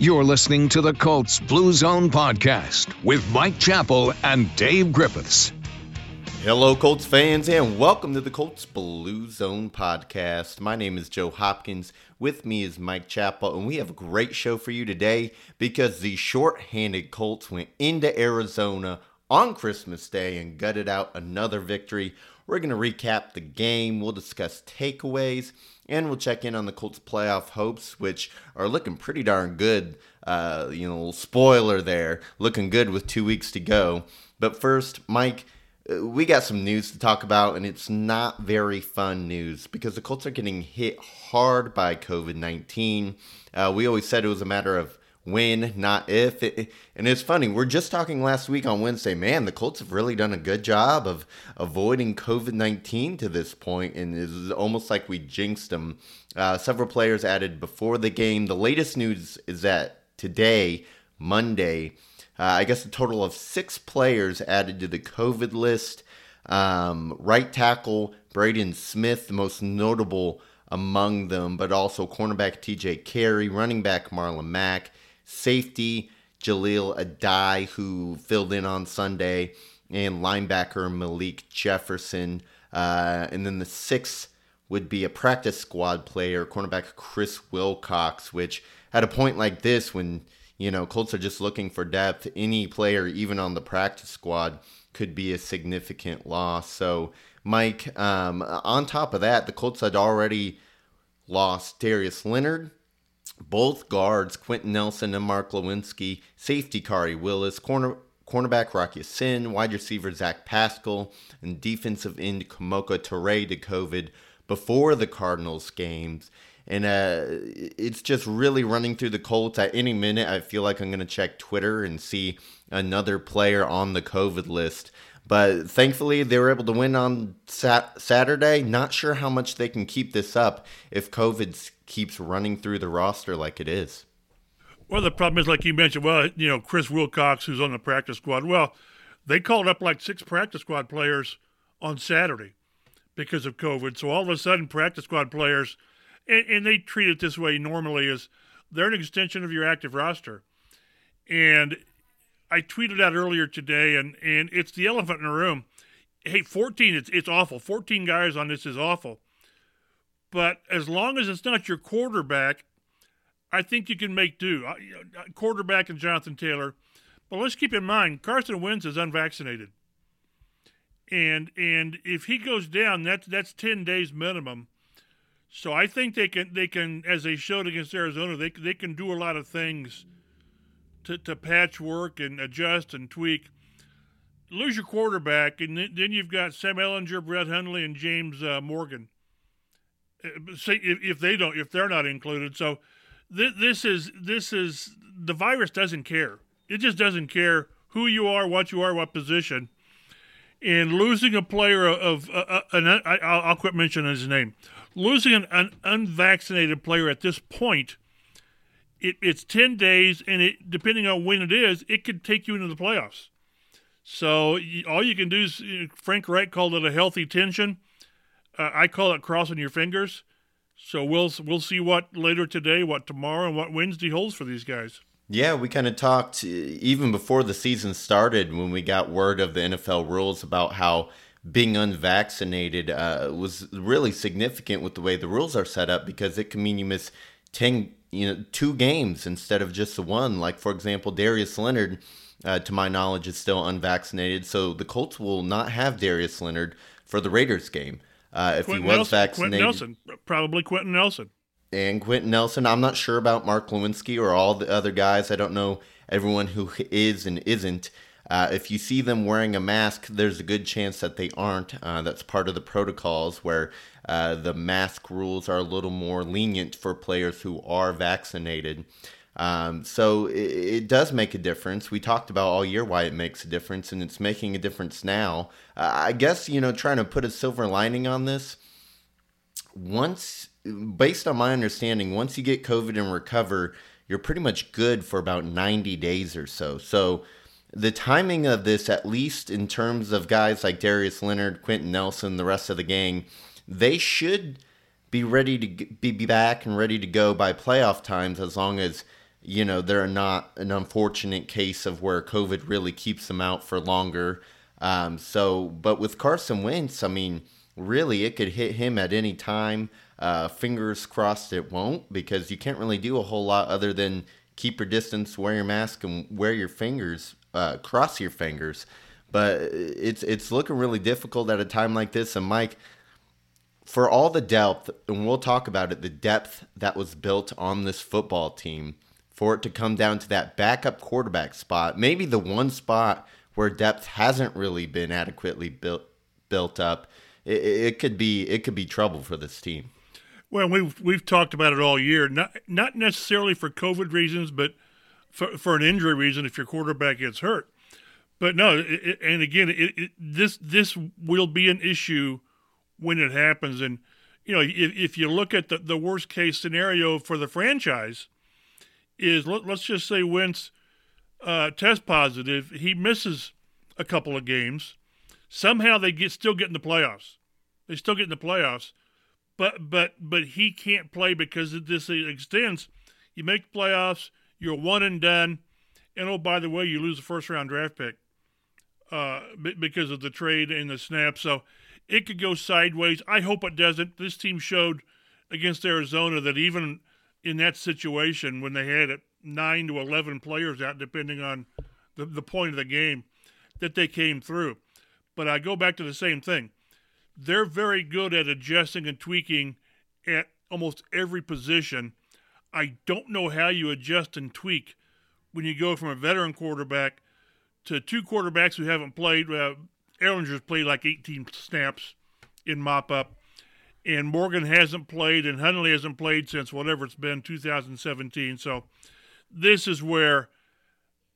You're listening to the Colts Blue Zone podcast with Mike Chappell and Dave Griffiths. Hello, Colts fans, and welcome to the Colts Blue Zone podcast. My name is Joe Hopkins. With me is Mike Chappell, and we have a great show for you today because the short-handed Colts went into Arizona on Christmas Day and gutted out another victory. We're going to recap the game, we'll discuss takeaways, and we'll check in on the Colts' playoff hopes, which are looking pretty darn good. Uh, you know, spoiler there, looking good with two weeks to go. But first, Mike, uh, we got some news to talk about, and it's not very fun news because the Colts are getting hit hard by COVID 19. Uh, we always said it was a matter of when, not if. It, and it's funny, we're just talking last week on Wednesday. Man, the Colts have really done a good job of avoiding COVID 19 to this point, and it's almost like we jinxed them. Uh, several players added before the game. The latest news is that today, Monday, uh, I guess a total of six players added to the COVID list. Um, right tackle Braden Smith, the most notable among them, but also cornerback TJ Carrie, running back Marlon Mack, safety Jahleel Addae, who filled in on Sunday, and linebacker Malik Jefferson. Uh, and then the sixth would be a practice squad player, cornerback Chris Wilcox, which at a point like this, when you know Colts are just looking for depth, any player, even on the practice squad, could be a significant loss. So, Mike, um, on top of that, the Colts had already lost Darius Leonard, both guards, Quenton Nelson and Mark Glowinski, safety Khari Willis, corner cornerback Rock Ya-Sin, wide receiver Zach Pascal, and defensive end Kemoko Turay to COVID before the Cardinals games. And uh, it's just really running through the Colts. At any minute, I feel like I'm going to check Twitter and see another player on the COVID list. But thankfully, they were able to win on sat- Saturday. Not sure how much they can keep this up if COVID keeps running through the roster like it is. Well, the problem is, like you mentioned, well, you know, Chris Wilcox, who's on the practice squad. Well, they called up like six practice squad players on Saturday because of COVID. So all of a sudden, practice squad players, and, and they treat it this way normally, is they're an extension of your active roster. And I tweeted out earlier today, and, and it's the elephant in the room. Hey, 14, it's, it's awful. 14 guys on this is awful. But as long as it's not your quarterback, I think you can make do. Quarterback and Jonathan Taylor. But let's keep in mind, Carson Wentz is unvaccinated. And and if he goes down, that's that's ten days minimum. So I think they can they can as they showed against Arizona, they they can do a lot of things to, to patchwork and adjust and tweak. Lose your quarterback, and then you've got Sam Ehlinger, Brett Hundley, and James uh, Morgan. Uh, say if, if they don't, if they're not included, so th- this is this is the virus doesn't care. It just doesn't care who you are, what you are, what position. And losing a player of, uh, uh, an, I, will quit mentioning his name. Losing an, an unvaccinated player at this point it, it's 10 days, and it depending on when it is, it could take you into the playoffs. So all you can do is, Frank Reich called it a healthy tension. Uh, I call it crossing your fingers. So we'll we'll see what later today, what tomorrow, and what Wednesday holds for these guys. Yeah, we kind of talked even before the season started when we got word of the NFL rules about how being unvaccinated uh, was really significant with the way the rules are set up because it can mean you miss 10 you know two games instead of just the one. Like for example, Darius Leonard, uh, to my knowledge, is still unvaccinated, so the Colts will not have Darius Leonard for the Raiders game uh, if Quenton he was Nelson, vaccinated. Quenton Nelson, probably Quenton Nelson. And Quenton Nelson, I'm not sure about Mark Glowinski or all the other guys. I don't know everyone who is and isn't. Uh, if you see them wearing a mask, there's a good chance that they aren't. Uh, that's part of the protocols where uh, the mask rules are a little more lenient for players who are vaccinated. Um, so it, it, does make a difference. We talked about all year why it makes a difference, and it's making a difference now. Uh, I guess, you know, trying to put a silver lining on this, once, based on my understanding, once you get COVID and recover, you're pretty much good for about 90 days or so. So, the timing of this, at least in terms of guys like Darius Leonard, Quenton Nelson, the rest of the gang, they should be ready to be back and ready to go by playoff times as long as you know, they're not an unfortunate case of where COVID really keeps them out for longer. Um, so, but with Carson Wentz, I mean, really, it could hit him at any time. Uh, fingers crossed it won't, because you can't really do a whole lot other than keep your distance, wear your mask, and wear your fingers, uh, cross your fingers. But it's it's looking really difficult at a time like this. And Mike, for all the depth, and we'll talk about it, the depth that was built on this football team, for it to come down to that backup quarterback spot, maybe the one spot where depth hasn't really been adequately built built up, it, it could be it could be trouble for this team. Well, we've we've talked about it all year, not not necessarily for COVID reasons, but for for an injury reason if your quarterback gets hurt. But no, it, and again, it, this this will be an issue when it happens. And you know, if, if you look at the, the worst case scenario for the franchise, is let, us just say Wentz uh, test positive, he misses a couple of games. Somehow they get still get in the playoffs. They still get in the playoffs, but but but he can't play because this extends. You make playoffs, you're one and done, and oh by the way, you lose a first round draft pick uh, because of the trade and the snap. So it could go sideways. I hope it doesn't. This team showed against Arizona that even in that situation, when they had nine to 11 players out, depending on the, the point of the game, that they came through. But I go back to the same thing. They're very good at adjusting and tweaking at almost every position. I don't know how you adjust and tweak when you go from a veteran quarterback to two quarterbacks who haven't played. Uh, Ehlinger's played like 18 snaps in mop up, and Morgan hasn't played, and Hundley hasn't played since whatever it's been, 2017. So this is where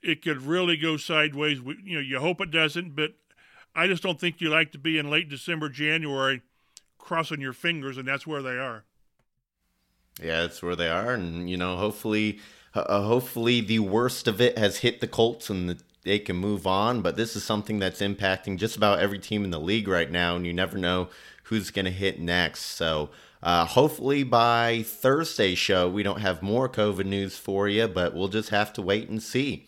it could really go sideways. You know, you hope it doesn't, but I just don't think you like to be in late December, January, crossing your fingers, and that's where they are. Yeah, that's where they are, and you know, hopefully, uh, hopefully the worst of it has hit the Colts, and the they can move on. But this is something that's impacting just about every team in the league right now, and you never know who's going to hit next. So uh, hopefully by Thursday's show, we don't have more COVID news for you, but we'll just have to wait and see.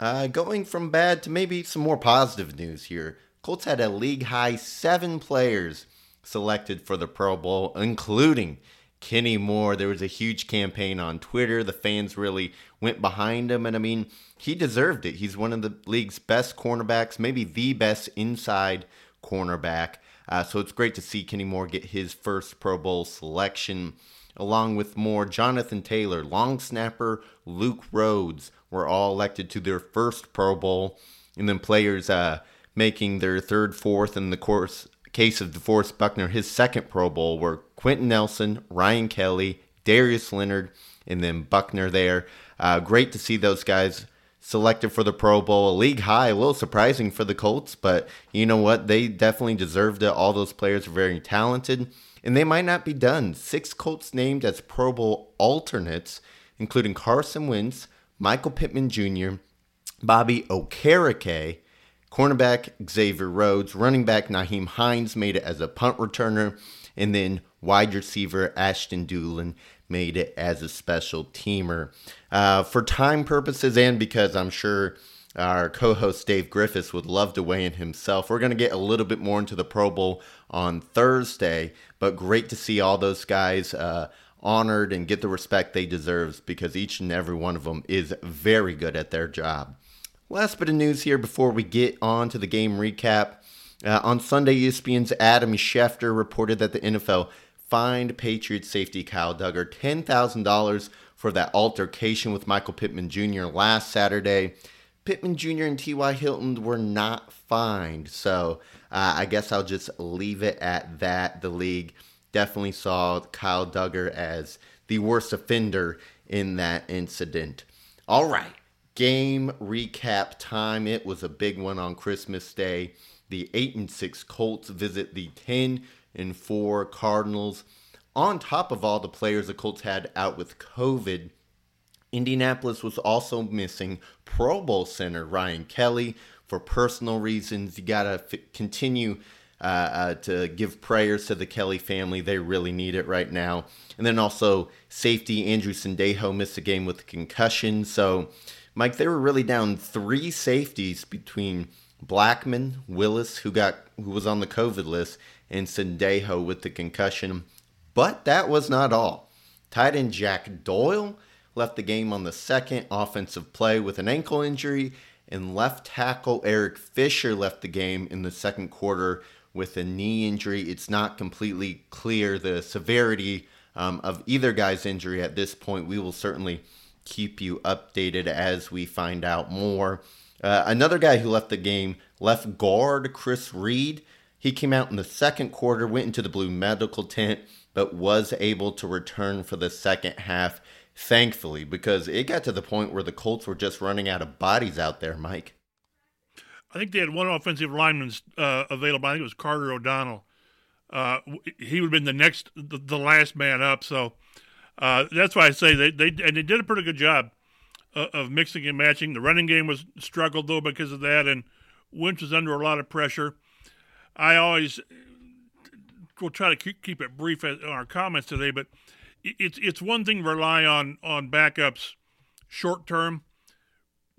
Uh, going from bad to maybe some more positive news here. Colts had a league high seven players selected for the Pro Bowl, including Kenny Moore. There was a huge campaign on Twitter. The fans really went behind him. And I mean, he deserved it. He's one of the league's best cornerbacks, maybe the best inside cornerback. Uh, so it's great to see Kenny Moore get his first Pro Bowl selection. Along with more, Jonathan Taylor, long snapper, Luke Rhodes were all elected to their first Pro Bowl. And then players uh, making their third, fourth, in the course case of DeForest Buckner, his second Pro Bowl were Quenton Nelson, Ryan Kelly, Darius Leonard, and then Buckner there. Uh, great to see those guys selected for the Pro Bowl, a league high. A little surprising for the Colts, but you know what? They definitely deserved it. All those players are very talented, and they might not be done. Six Colts named as Pro Bowl alternates, including Carson Wentz, Michael Pittman Jr., Bobby Okereke, cornerback Xavier Rhodes, running back Nyheim Hines made it as a punt returner, and then wide receiver Ashton Dulin made it as a special teamer. Uh, for time purposes and because I'm sure our co-host Dave Griffiths would love to weigh in himself. We're going to get a little bit more into the Pro Bowl on Thursday, but great to see all those guys uh, honored and get the respect they deserve because each and every one of them is very good at their job. Last bit of news here before we get on to the game recap. Uh, on Sunday, ESPN's Adam Schefter reported that the NFL fined Patriots safety Kyle Dugger $10,000 for that altercation with Michael Pittman Jr. last Saturday. Pittman Jr. and T.Y. Hilton were not fined, so uh, I guess I'll just leave it at that. The league definitely saw Kyle Dugger as the worst offender in that incident. All right, game recap time. It was a big one on Christmas Day. The 8 and 6 Colts visit the 10 and 4 Cardinals. On top of all the players the Colts had out with COVID, Indianapolis was also missing Pro Bowl center Ryan Kelly for personal reasons. You got to f- continue uh, uh, to give prayers to the Kelly family. They really need it right now. And then also safety Andrew Sendejo missed a game with a concussion. So, Mike, they were really down three safeties between Blackmon, Willis, who got who was on the COVID list, and Sendejo with the concussion. But that was not all. Tight end Jack Doyle left the game on the second offensive play with an ankle injury, and left tackle Eric Fisher left the game in the second quarter with a knee injury. It's not completely clear the severity um, of either guy's injury at this point. We will certainly keep you updated as we find out more. Uh, another guy who left the game, left guard Chris Reed. He came out in the second quarter, went into the blue medical tent, but was able to return for the second half, thankfully, because it got to the point where the Colts were just running out of bodies out there, Mike. I think they had one offensive lineman uh, available. I think it was Carter O'Donnell. Uh, he would have been the next, the, the last man up. So uh, that's why I say they, they and they did a pretty good job of, of mixing and matching. The running game was struggled though because of that, and Wentz was under a lot of pressure. I always will try to keep, keep it brief in our comments today, but it's it's one thing to rely on on backups short term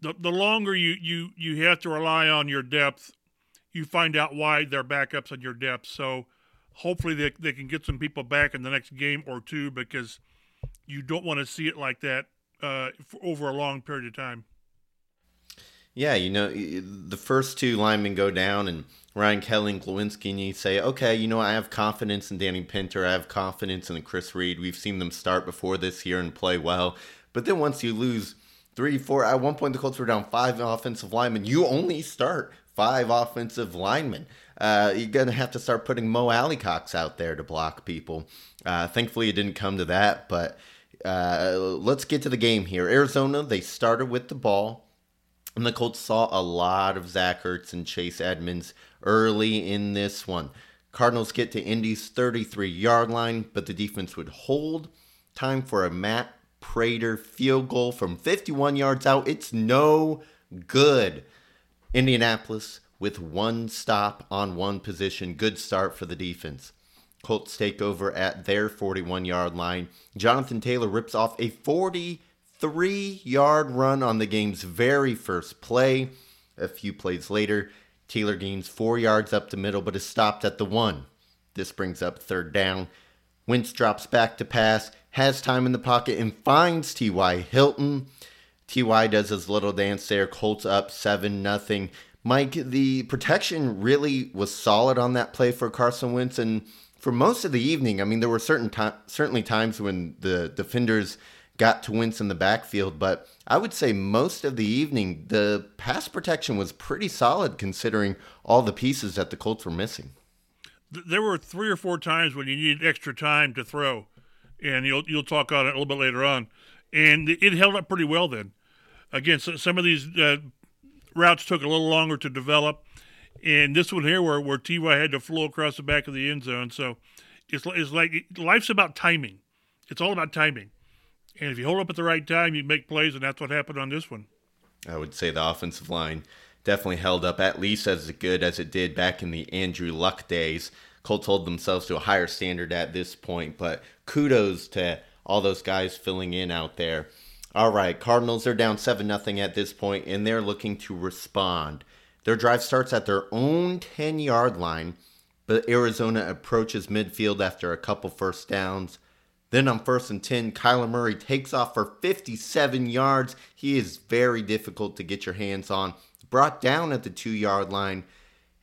the, the longer you, you, you have to rely on your depth, you find out why they're backups on your depth. So hopefully they, they can get some people back in the next game or two because you don't want to see it like that uh, over a long period of time. Yeah, you know, the first two linemen go down, and Ryan Kelly and Glowinski, and you say, okay, you know, I have confidence in Danny Pinter. I have confidence in Chris Reed. We've seen them start before this year and play well. But then once you lose three, four. At one point, the Colts were down five offensive linemen. You only start five offensive linemen. Uh, you're going to have to start putting Mo Alie-Cox out there to block people. Uh, thankfully, it didn't come to that, but uh, let's get to the game here. Arizona, they started with the ball, and the Colts saw a lot of Zach Ertz and Chase Edmonds early in this one. Cardinals get to Indy's 33 yard line, but the defense would hold. Time for a Matt Prater field goal from 51 yards out. It's no good. Indianapolis with one stop on one position. Good start for the defense. Colts take over at their 41 yard line. Jonathan Taylor rips off a 43 yard run on the game's very first play. A few plays later, Taylor gains four yards up the middle but is stopped at the one. This brings up third down. Wentz drops back to pass has time in the pocket and finds T.Y. Hilton. T.Y. does his little dance there. Colts up 7 nothing. Mike, the protection really was solid on that play for Carson Wentz. And for most of the evening, I mean, there were certain to- certainly times when the defenders got to Wentz in the backfield, but I would say most of the evening, the pass protection was pretty solid considering all the pieces that the Colts were missing. There were three or four times when you needed extra time to throw and you'll you'll talk on it a little bit later on. And it held up pretty well then. Again, so some of these uh, routes took a little longer to develop, and this one here where where Ty had to flow across the back of the end zone. So it's it's like life's about timing. It's all about timing. And if you hold up at the right time, you make plays, and that's what happened on this one. I would say the offensive line definitely held up at least as good as it did back in the Andrew Luck days. Colts hold themselves to a higher standard at this point, but kudos to all those guys filling in out there. All right, Cardinals are down 7 0 at this point, and they're looking to respond. Their drive starts at their own 10 yard line, but Arizona approaches midfield after a couple first downs. Then on first and 10, Kyler Murray takes off for 57 yards. He is very difficult to get your hands on. Brought down at the two yard line,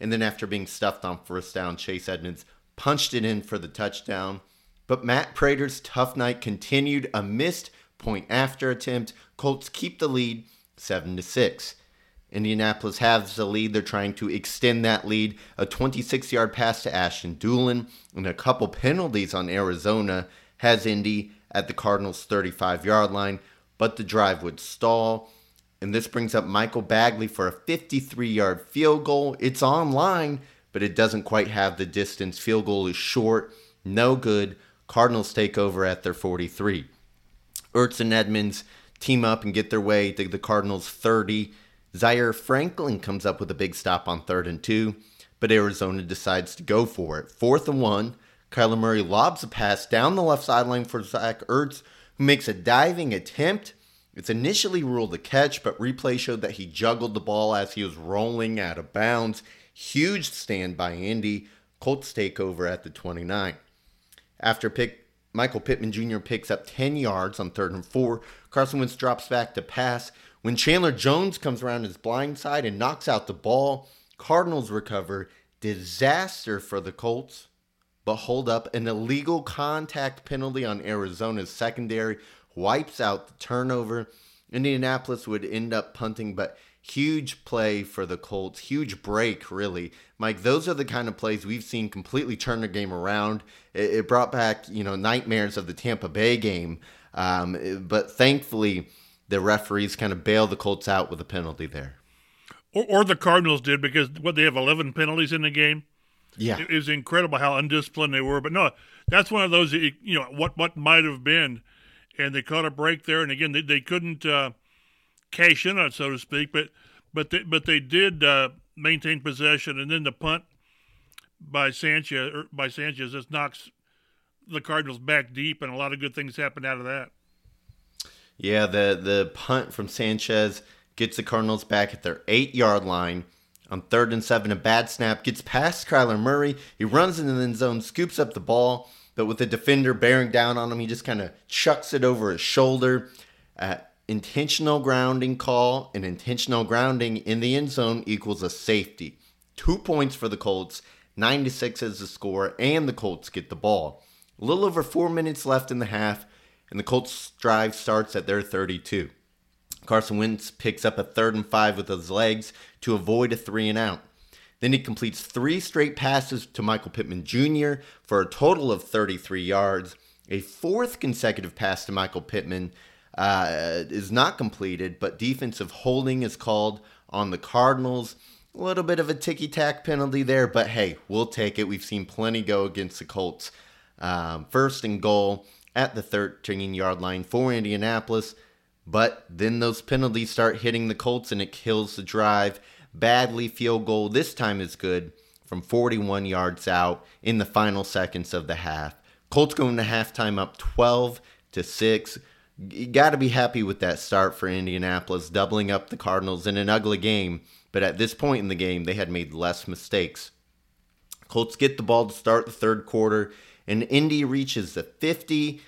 and then after being stuffed on first down, Chase Edmonds punched it in for the touchdown. But Matt Prater's tough night continued. A missed point after attempt. Colts keep the lead 7 to 6. Indianapolis has the lead. They're trying to extend that lead. A 26 yard pass to Ashton Dulin and a couple penalties on Arizona has Indy at the Cardinals' 35 yard line, but the drive would stall. And this brings up Michael Badgley for a 53 yard field goal. It's online, but it doesn't quite have the distance. Field goal is short, no good. Cardinals take over at their 43. Ertz and Edmonds team up and get their way to the Cardinals 30. Zaire Franklin comes up with a big stop on third and two. but Arizona decides to go for it. Fourth and one, Kyler Murray lobs a pass down the left sideline for Zach Ertz, who makes a diving attempt. It's initially ruled a catch, but replay showed that he juggled the ball as he was rolling out of bounds. Huge stand by Indy. Colts take over at the 29. After pick, Michael Pittman Jr. picks up 10 yards on third and four. Carson Wentz drops back to pass. When Chandler Jones comes around his blind side and knocks out the ball, Cardinals recover. Disaster for the Colts, but hold up. An illegal contact penalty on Arizona's secondary wipes out the turnover. Indianapolis would end up punting, but huge play for the Colts. Huge break, really. Mike, those are the kind of plays we've seen completely turn the game around. It, brought back, you know, nightmares of the Tampa Bay game. Um, but thankfully, the referees kind of bailed the Colts out with a penalty there or, or the Cardinals did because what they have 11 penalties in the game. Yeah, it is incredible how undisciplined they were. But no, that's one of those you know what what might have been, and they caught a break there. And again, they, they couldn't uh, cash in on it, so to speak. But but they, but they did uh, maintain possession, and then the punt by Sanchez or by Sanchez just knocks the Cardinals back deep, and a lot of good things happened out of that. Yeah, the the punt from Sanchez gets the Cardinals back at their eight yard line. On third and seven, a bad snap gets past Kyler Murray. He runs into the end zone, scoops up the ball, but with the defender bearing down on him, he just kind of chucks it over his shoulder. Uh, intentional grounding call, and intentional grounding in the end zone equals a safety. Two points for the Colts, 9 to 6 is the score, and the Colts get the ball. A little over four minutes left in the half, and the Colts drive starts at their 32. Carson Wentz picks up a third and five with his legs to avoid a three and out. Then he completes three straight passes to Michael Pittman Jr. for a total of 33 yards. A fourth consecutive pass to Michael Pittman uh, is not completed, but defensive holding is called on the Cardinals. A little bit of a ticky tack penalty there, but hey, we'll take it. We've seen plenty go against the Colts. Um, first and goal at the 13 yard line for Indianapolis. But then those penalties start hitting the Colts and it kills the drive. Badgley field goal this time is good from 41 yards out in the final seconds of the half. Colts going to halftime up 12 to 6. You got to be happy with that start for Indianapolis, doubling up the Cardinals in an ugly game. But at this point in the game, they had made less mistakes. Colts get the ball to start the third quarter, and Indy reaches the 50.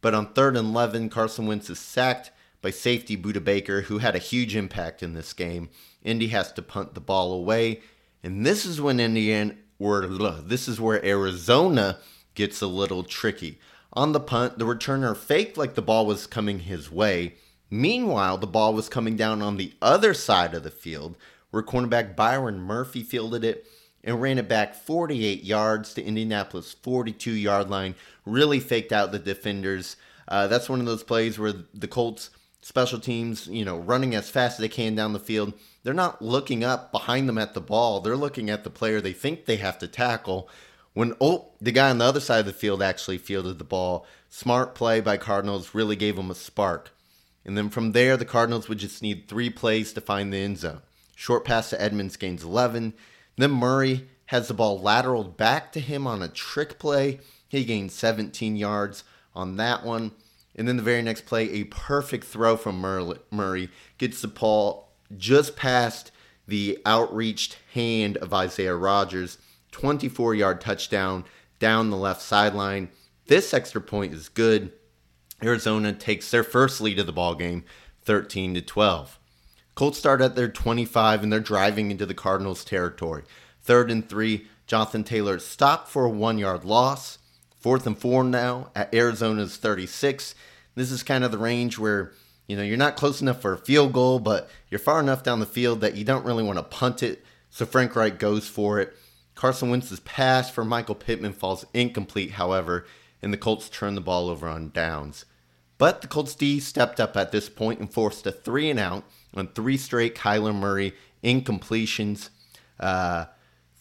But on third and 11, Carson Wentz is sacked by safety Budda Baker, who had a huge impact in this game. Indy has to punt the ball away, and this is when Indiana, where this is where Arizona gets a little tricky. On the punt, the returner faked like the ball was coming his way. Meanwhile, the ball was coming down on the other side of the field, where cornerback Byron Murphy fielded it and ran it back 48 yards to Indianapolis' 42 yard line. Really faked out the defenders. Uh, that's one of those plays where the Colts special teams, you know, running as fast as they can down the field, they're not looking up behind them at the ball. They're looking at the player they think they have to tackle. When oh, the guy on the other side of the field actually fielded the ball, smart play by Cardinals really gave them a spark. And then from there, the Cardinals would just need three plays to find the end zone. Short pass to Edmonds gains 11. Then Murray has the ball lateraled back to him on a trick play. He gains 17 yards on that one. And then the very next play, a perfect throw from Murray gets the ball just past the outreached hand of Isaiah Rodgers. 24 yard touchdown down the left sideline. This extra point is good. Arizona takes their first lead of the ball game, 13 to 12. Colts start at their 25 and they're driving into the Cardinals' territory. Third and three, Jonathan Taylor stopped for a one yard loss. Fourth and four now at Arizona's 36. This is kind of the range where, you know, you're not close enough for a field goal, but you're far enough down the field that you don't really want to punt it. So Frank Reich goes for it. Carson Wentz's pass for Michael Pittman falls incomplete, however, and the Colts turn the ball over on downs. But the Colts D stepped up at this point and forced a three and out on three straight Kyler Murray incompletions. Uh,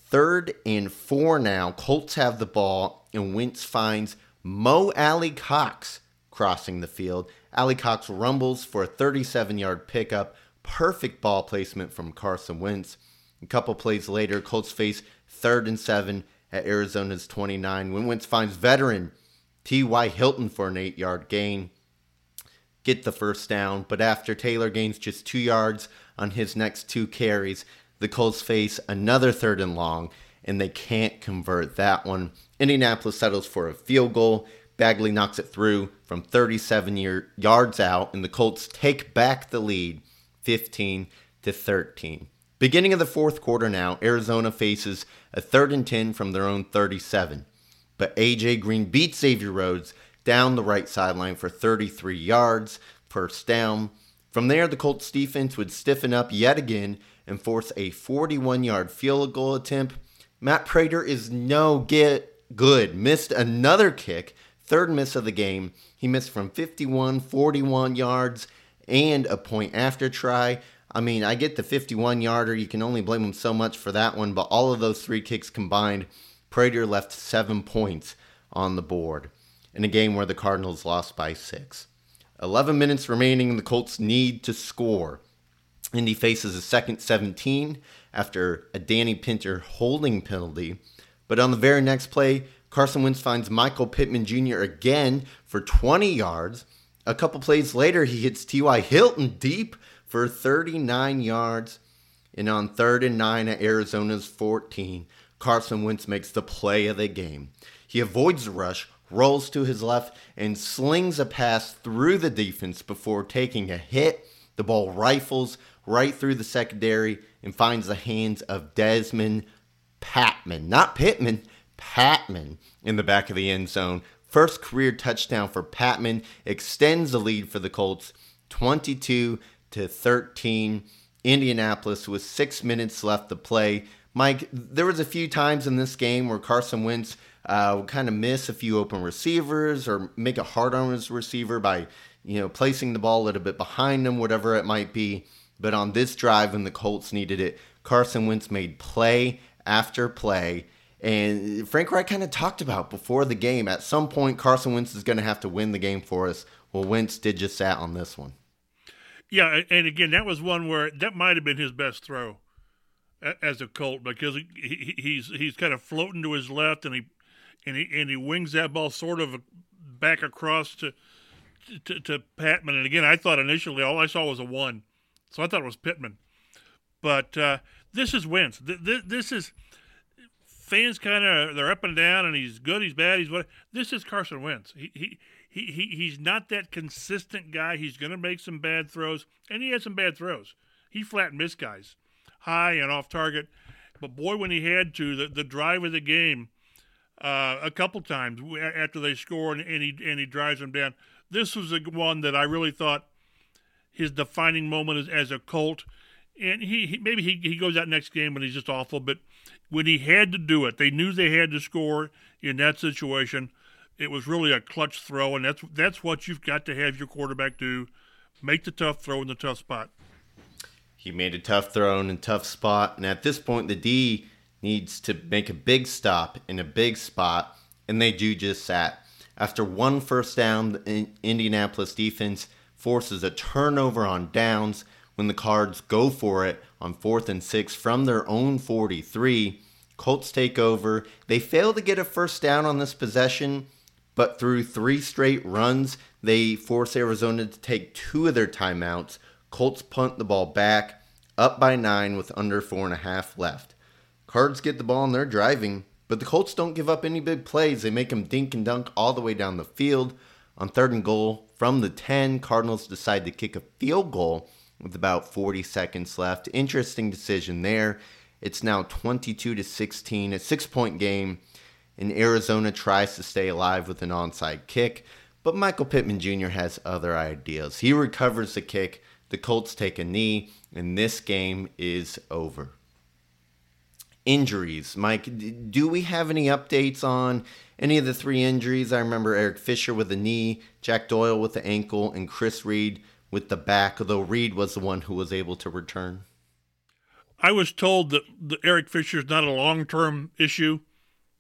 third and four now. Colts have the ball and Wentz finds Mo Alie-Cox crossing the field. Alie-Cox rumbles for a 37 yard pickup. Perfect ball placement from Carson Wentz. A couple plays later, Colts face third and seven at Arizona's 29 when Wentz finds veteran T.Y. Hilton for an eight yard gain. Get the first down, but after Taylor gains just two yards on his next two carries, the Colts face another third and long, and they can't convert that one. Indianapolis settles for a field goal. Badgley knocks it through from 37 year, yards out, and the Colts take back the lead 15 to 13. Beginning of the fourth quarter now, Arizona faces a third and 10 from their own 37. But AJ Green beats Xavier Rhodes down the right sideline for 33 yards, first down. From there, the Colts defense would stiffen up yet again and force a 41 yard field goal attempt. Matt Prater is no get good. Missed another kick, third miss of the game. He missed from 51, 41 yards, and a point after try. I mean, I get the 51 yarder. You can only blame him so much for that one, but all of those three kicks combined, Prater left seven points on the board in a game where the Cardinals lost by six. 11 minutes remaining, the Colts need to score. Indy faces a second 17 after a Danny Pinter holding penalty. But on the very next play, Carson Wentz finds Michael Pittman Jr. again for 20 yards. A couple plays later, he hits T.Y. Hilton deep for 39 yards. And on third and nine at Arizona's 14, Carson Wentz makes the play of the game. He avoids the rush, rolls to his left, and slings a pass through the defense before taking a hit. The ball rifles right through the secondary and finds the hands of Dezmon Patmon, not Pittman, Patmon in the back of the end zone. First career touchdown for Patmon extends the lead for the Colts 22 to 13. Indianapolis with six minutes left to play. Mike, there was a few times in this game where Carson Wentz uh, kind of miss a few open receivers or make it hard on his receiver by, you know, placing the ball a little bit behind him, whatever it might be. But on this drive, when the Colts needed it, Carson Wentz made play after play. And Frank Reich kind of talked about before the game. At some point, Carson Wentz is going to have to win the game for us. Well, Wentz did just that on this one. Yeah, and again, that was one where that might have been his best throw as a Colt because he, he's he's kind of floating to his left and he and he and he wings that ball sort of back across to to, to Patmon. And again, I thought initially all I saw was a one, so I thought it was Pittman. But uh, this is Wentz. This is fans kind of they're up and down, and he's good, he's bad, he's what. This is Carson Wentz. He he he, he he's not that consistent guy. He's going to make some bad throws, and he had some bad throws. He flat missed guys, high and off target. But boy, when he had to, the, the drive of the game, uh, a couple times after they score and, and he and he drives them down. This was the one that I really thought his defining moment as, as a Colt. And he, he maybe he, he goes out next game and he's just awful, but when he had to do it, they knew they had to score in that situation it was really a clutch throw, and that's that's what you've got to have your quarterback do: make the tough throw in the tough spot. He made a tough throw in a tough spot, and at this point, the D needs to make a big stop in a big spot, and they do just that. After one first down, the Indianapolis defense forces a turnover on downs when the Cards go for it on fourth and six from their own 43. Colts take over. They fail to get a first down on this possession, but through three straight runs, they force Arizona to take two of their timeouts. Colts punt the ball back, up by nine with under four and a half left. Cards get the ball and they're driving, but the Colts don't give up any big plays. They make them dink and dunk all the way down the field. On third and goal from the 10, Cardinals decide to kick a field goal with about 40 seconds left. Interesting decision there. It's now 22 to 16, a six point game and Arizona tries to stay alive with an onside kick, but Michael Pittman Jr. has other ideas. He recovers the kick, the Colts take a knee, and this game is over. Injuries. Mike, do we have any updates on any of the three injuries? I remember Eric Fisher with the knee, Jack Doyle with the ankle, and Chris Reed with the back, although Reed was the one who was able to return. I was told that the Eric Fisher is not a long term issue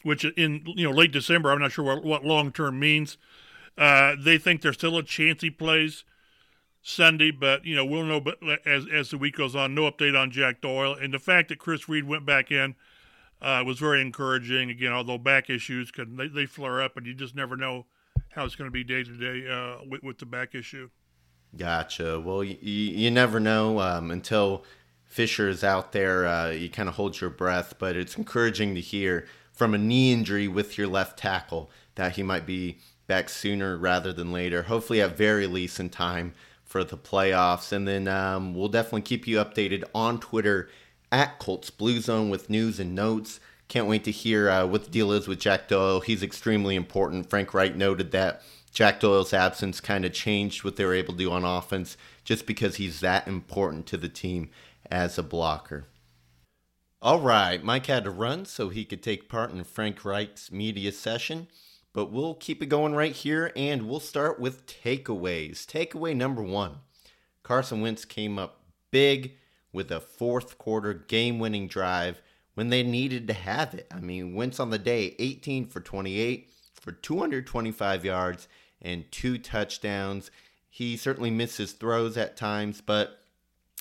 which in you know late December, I'm not sure what, what long term means. Uh, they think there's still a chance he plays Sunday, but you know we'll know But as as the week goes on. No update on Jack Doyle and the fact that Chris Reed went back in. uh, was very encouraging. Again, although back issues can they, they flare up, and you just never know how it's going to be day to day with, with the back issue. Gotcha. Well, you, you never know um, until Fisher is out there. Uh, you kind of hold your breath, but it's encouraging to hear from a knee injury with your left tackle that he might be back sooner rather than later. Hopefully, at very least in time for the playoffs. And then um, we'll definitely keep you updated on Twitter at Colts Blue Zone with news and notes. Can't wait to hear uh, what the deal is with Jack Doyle. He's extremely important. Frank Reich noted that Jack Doyle's absence kind of changed what they were able to do on offense just because he's that important to the team as a blocker. All right, Mike had to run so he could take part in Frank Reich's media session, but we'll keep it going right here and we'll start with takeaways. Takeaway number one Carson Wentz came up big with a fourth quarter game winning drive when they needed to have it. I mean, Wentz on the day, 18 for 28 for 225 yards and two touchdowns. He certainly missed his throws at times, but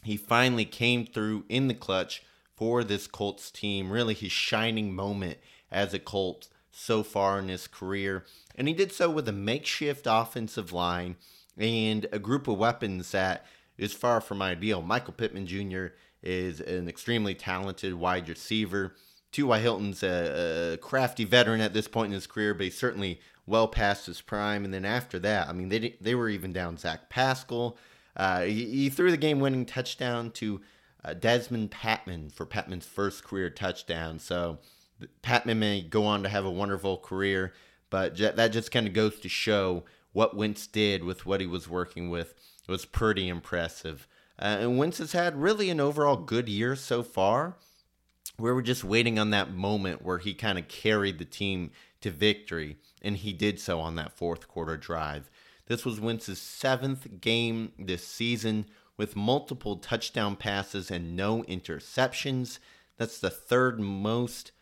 he finally came through in the clutch for this Colts team. Really, his shining moment as a Colt so far in his career. And he did so with a makeshift offensive line and a group of weapons that is far from ideal. Michael Pittman Jr. is an extremely talented wide receiver. T.Y. Hilton's a, a crafty veteran at this point in his career, but he's certainly well past his prime. And then after that, I mean, they they were even down Zach Pascal. Uh, he, he, threw the game-winning touchdown to uh, Dezmon Patmon for Patmon's first career touchdown. So Patmon may go on to have a wonderful career, but that just kind of goes to show what Wentz did with what he was working with. It was pretty impressive. Uh, and Wentz has had really an overall good year so far. We were just waiting on that moment where he kind of carried the team to victory, and he did so on that fourth quarter drive. This was Wentz's seventh game this season with multiple touchdown passes and no interceptions. That's the third most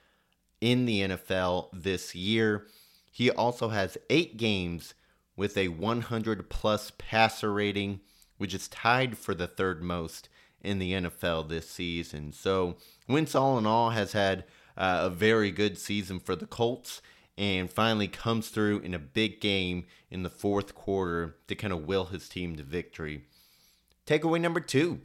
in the NFL this year. He also has eight games with a 100 plus passer rating, which is tied for the third most in the NFL this season. So, Wentz, all in all, has had uh, a very good season for the Colts and finally comes through in a big game in the fourth quarter to kind of will his team to victory. Takeaway number two.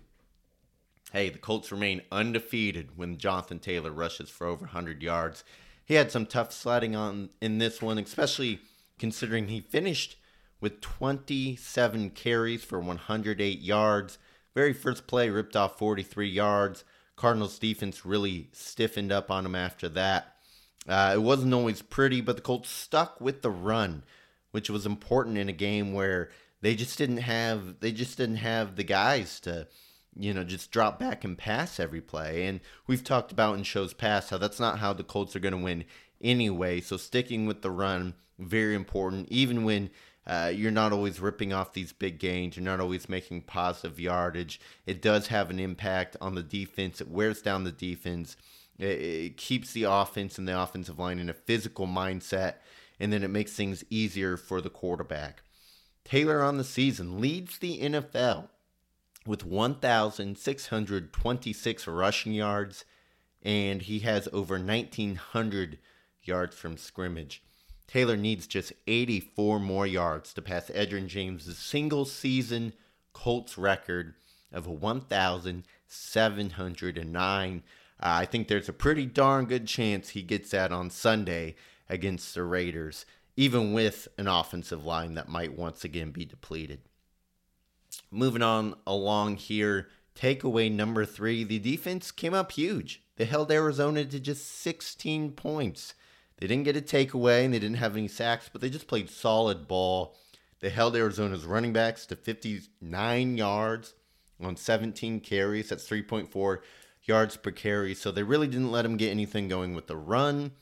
Hey, the Colts remain undefeated when Jonathan Taylor rushes for over 100 yards. He had some tough sledding on in this one, especially considering he finished with 27 carries for 108 yards. Very first play ripped off 43 yards. Cardinals defense really stiffened up on him after that. Uh, it wasn't always pretty, but the Colts stuck with the run, which was important in a game where they just didn't have they just didn't have the guys to you know just drop back and pass every play. And we've talked about in shows past how that's not how the Colts are going to win anyway. So sticking with the run very important, even when uh, you're not always ripping off these big gains. You're not always making positive yardage. It does have an impact on the defense. It wears down the defense. It, it keeps the offense and the offensive line in a physical mindset, and then it makes things easier for the quarterback. Taylor on the season leads the NFL with 1,626 rushing yards, and he has over 1,900 yards from scrimmage. Taylor needs just 84 more yards to pass Edgerrin James' single season Colts record of 1,709. Uh, I think there's a pretty darn good chance he gets that on Sunday against the Raiders, even with an offensive line that might once again be depleted. Moving on along here, takeaway number three the defense came up huge. They held Arizona to just 16 points. They didn't get a takeaway and they didn't have any sacks, but they just played solid ball. They held Arizona's running backs to 59 yards on 17 carries. That's 3.4 yards per carry. So they really didn't let them get anything going with the run.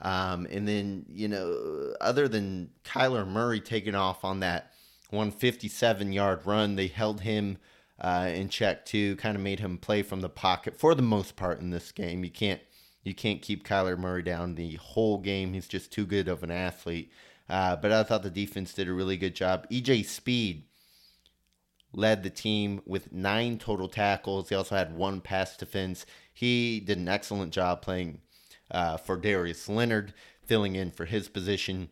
Um, and then, you know, other than Kyler Murray taking off on that 157 yard run, they held him uh, in check too, kind of made him play from the pocket for the most part in this game. You can't you can't keep Kyler Murray down the whole game. He's just too good of an athlete. Uh, but I thought the defense did a really good job. EJ Speed led the team with nine total tackles. He also had one pass defense. He did an excellent job playing uh, for Darius Leonard, filling in for his position.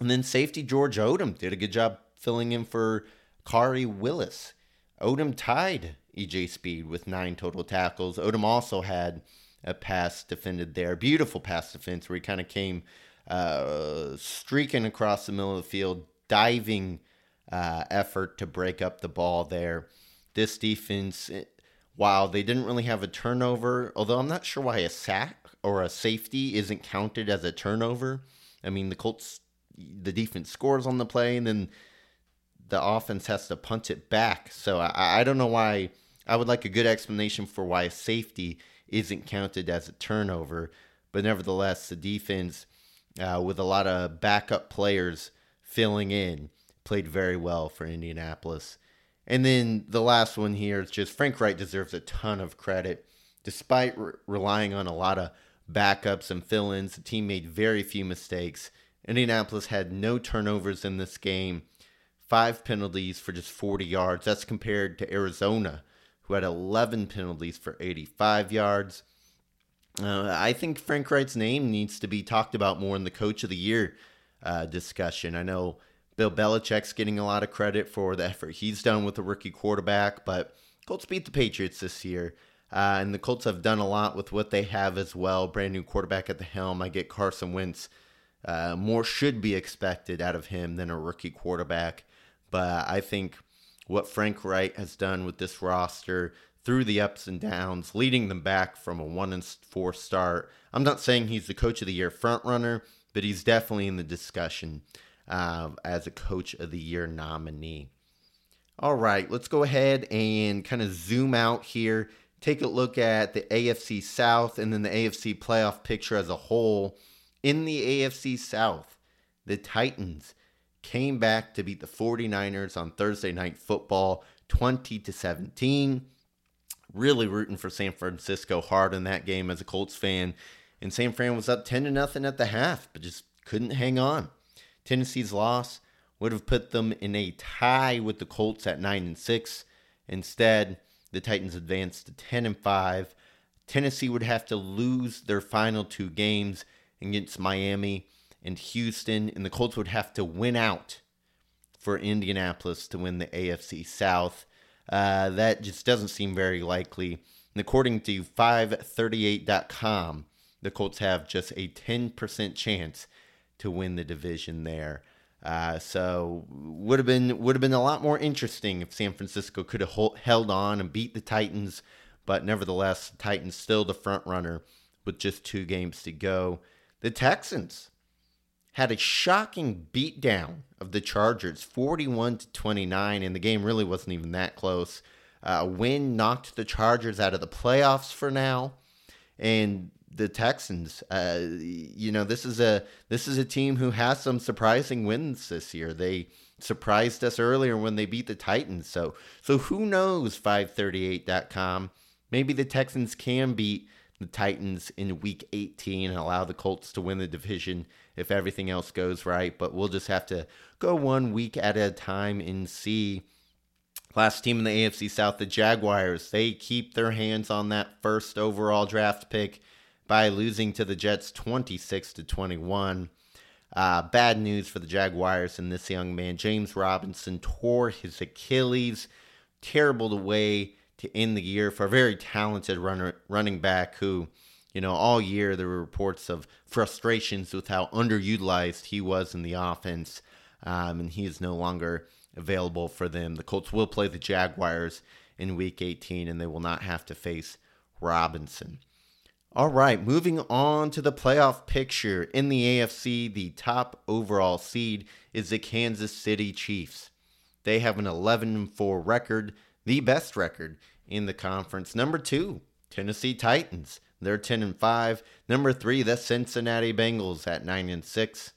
And then safety George Odom did a good job filling in for Khari Willis. Odom tied EJ Speed with nine total tackles. Odom also had a pass defended there. Beautiful pass defense where he kind of came uh, streaking across the middle of the field, diving uh, effort to break up the ball there. This defense, eh, while they didn't really have a turnover, although I'm not sure why a sack or a safety isn't counted as a turnover. I mean, the Colts, the defense scores on the play, and then the offense has to punt it back. So I, I don't know why. I would like a good explanation for why a safety isn't counted as a turnover. But nevertheless, the defense, uh, with a lot of backup players filling in, played very well for Indianapolis. And then the last one here is just Frank Reich deserves a ton of credit. Despite re- relying on a lot of backups and fill ins, the team made very few mistakes. Indianapolis had no turnovers in this game, five penalties for just 40 yards. That's compared to Arizona, who had 11 penalties for 85 yards. Uh, I think Frank Reich's name needs to be talked about more in the Coach of the Year uh, discussion. I know Bill Belichick's getting a lot of credit for the effort he's done with the rookie quarterback, but Colts beat the Patriots this year. Uh, and the Colts have done a lot with what they have as well. Brand new quarterback at the helm. I get Carson Wentz. Uh, more should be expected out of him than a rookie quarterback. But I think what Frank Reich has done with this roster through the ups and downs, leading them back from a one and four start. I'm not saying he's the coach of the year front runner, but he's definitely in the discussion uh, as a Coach of the Year nominee. All right, let's go ahead and kind of zoom out here, take a look at the AFC South and then the AFC playoff picture as a whole. In the AFC South, the Titans came back to beat the 49ers on Thursday night football 20 to 17. Really rooting for San Francisco hard in that game as a Colts fan. And San Fran was up 10 to nothing at the half, but just couldn't hang on. Tennessee's loss would have put them in a tie with the Colts at 9 and 6. Instead, the Titans advanced to 10 and 5. Tennessee would have to lose their final two games against Miami and Houston, and the Colts would have to win out for Indianapolis to win the AFC South. Uh, that just doesn't seem very likely. And according to 538.com, the Colts have just a 10% chance to win the division there. Uh, so would have been would have been a lot more interesting if San Francisco could have held on and beat the Titans, but nevertheless, the Titans still the front runner with just two games to go. The Texans had a shocking beatdown of the Chargers, 41 to 29, and the game really wasn't even that close. Uh, win knocked the Chargers out of the playoffs for now, and the Texans. Uh, you know, this is a this is a team who has some surprising wins this year. They surprised us earlier when they beat the Titans. So so who knows 538.com. Maybe the Texans can beat the Titans in week 18 and allow the Colts to win the division if everything else goes right, but we'll just have to go one week at a time and see. Last team in the AFC South, the Jaguars, they keep their hands on that first overall draft pick by losing to the Jets 26 to 21. Uh, bad news for the Jaguars and this young man. James Robinson tore his Achilles. Terrible way to end the year for a very talented runner, running back who, you know, all year there were reports of frustrations with how underutilized he was in the offense. Um, and he is no longer available for them. The Colts will play the Jaguars in week 18 and they will not have to face Robinson. All right, moving on to the playoff picture. In the AFC, the top overall seed is the Kansas City Chiefs. They have an 11 4 record, the best record in the conference. Number 2, Tennessee Titans. They're 10 and 5. Number 3, the Cincinnati Bengals at 9 and 6.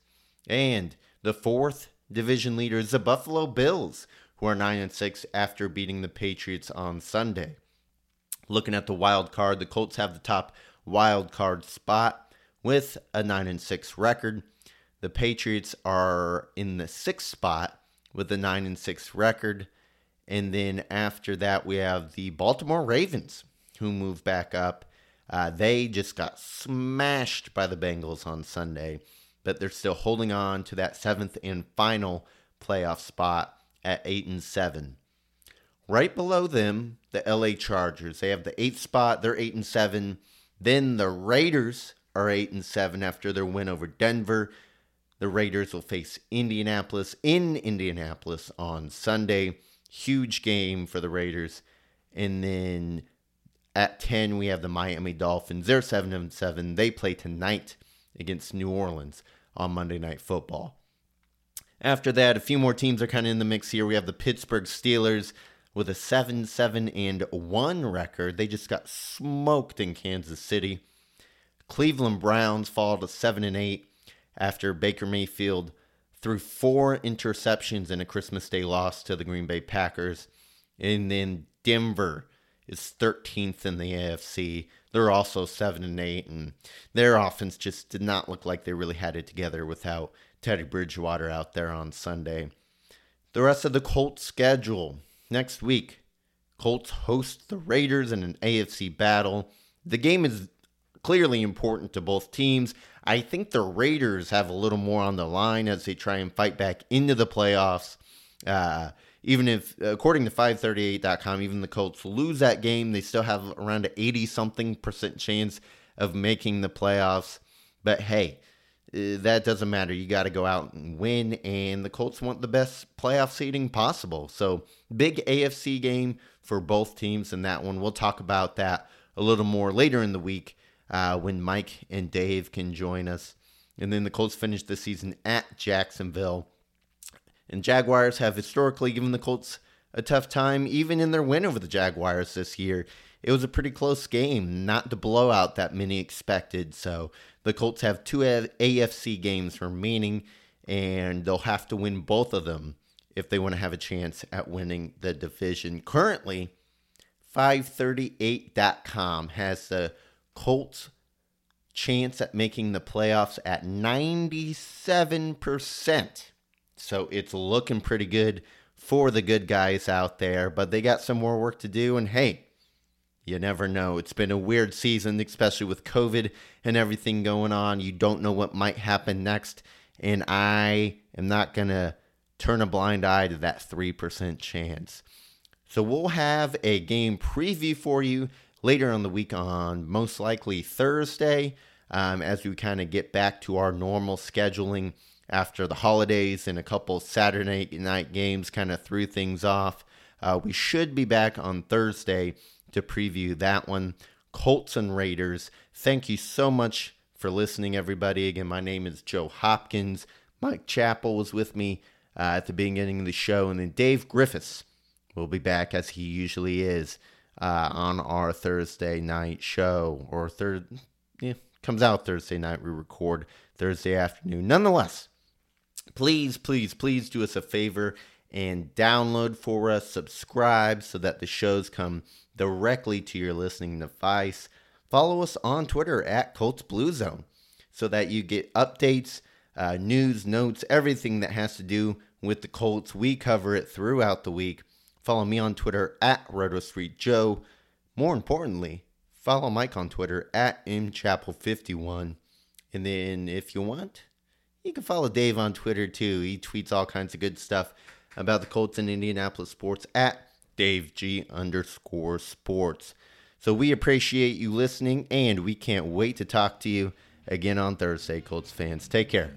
And the fourth division leader is the Buffalo Bills, who are 9 and 6 after beating the Patriots on Sunday. Looking at the wild card, the Colts have the top wild card spot with a 9 and 6 record. The Patriots are in the 6th spot with a 9 and 6 record. And then after that we have the Baltimore Ravens who move back up Uh, they just got smashed by the Bengals on Sunday, but they're still holding on to that seventh and final playoff spot at eight and seven. Right below them, the LA Chargers. They have the eighth spot. They're eight and seven. Then the Raiders are eight and seven after their win over Denver. The Raiders will face Indianapolis in Indianapolis on Sunday. Huge game for the Raiders. And then at 10, we have the Miami Dolphins. They're 7 and 7. They play tonight against New Orleans on Monday Night Football. After that, a few more teams are kind of in the mix here. We have the Pittsburgh Steelers with a 7 7 and 1 record. They just got smoked in Kansas City. Cleveland Browns fall to 7 and 8 after Baker Mayfield threw four interceptions in a Christmas Day loss to the Green Bay Packers. And then Denver is 13th in the AFC. They're also 7 and 8 and their offense just did not look like they really had it together without Teddy Bridgewater out there on Sunday. The rest of the Colts schedule next week. Colts host the Raiders in an AFC battle. The game is clearly important to both teams. I think the Raiders have a little more on the line as they try and fight back into the playoffs. Uh, even if, according to 538.com, even the Colts lose that game, they still have around an 80 something percent chance of making the playoffs. But hey, uh, that doesn't matter. You got to go out and win, and the Colts want the best playoff seeding possible. So, big AFC game for both teams in that one. We'll talk about that a little more later in the week uh, when Mike and Dave can join us. And then the Colts finish the season at Jacksonville. And Jaguars have historically given the Colts a tough time, even in their win over the Jaguars this year. It was a pretty close game, not the blowout that many expected. So the Colts have two AFC games remaining, and they'll have to win both of them if they want to have a chance at winning the division. Currently, 538.com has the Colts chance at making the playoffs at 97%. So it's looking pretty good for the good guys out there, but they got some more work to do. And hey, you never know. It's been a weird season, especially with COVID and everything going on. You don't know what might happen next. And I am not going to turn a blind eye to that 3% chance. So we'll have a game preview for you later on the week on most likely Thursday um, as we kind of get back to our normal scheduling after the holidays and a couple Saturday night games kind of threw things off. Uh, we should be back on Thursday to preview that one. Colts and Raiders. Thank you so much for listening, everybody. Again, my name is Joe Hopkins. Mike Chappell was with me uh, at the beginning of the show, and then Dave Griffiths will be back as he usually is uh, on our Thursday night show, or third, yeah, comes out Thursday night. We record Thursday afternoon. Nonetheless, please, please, please do us a favor and download for us, subscribe so that the shows come directly to your listening device. Follow us on Twitter at Colts Blue Zone so that you get updates, uh, news, notes, everything that has to do with the Colts. We cover it throughout the week. Follow me on Twitter at Roto Street Joe. More importantly, follow Mike on Twitter at mchappell51. And then if you want, you can follow Dave on Twitter too. He tweets all kinds of good stuff about the Colts and Indianapolis sports at Dave G underscore sports. So we appreciate you listening and we can't wait to talk to you again on Thursday, Colts fans. Take care.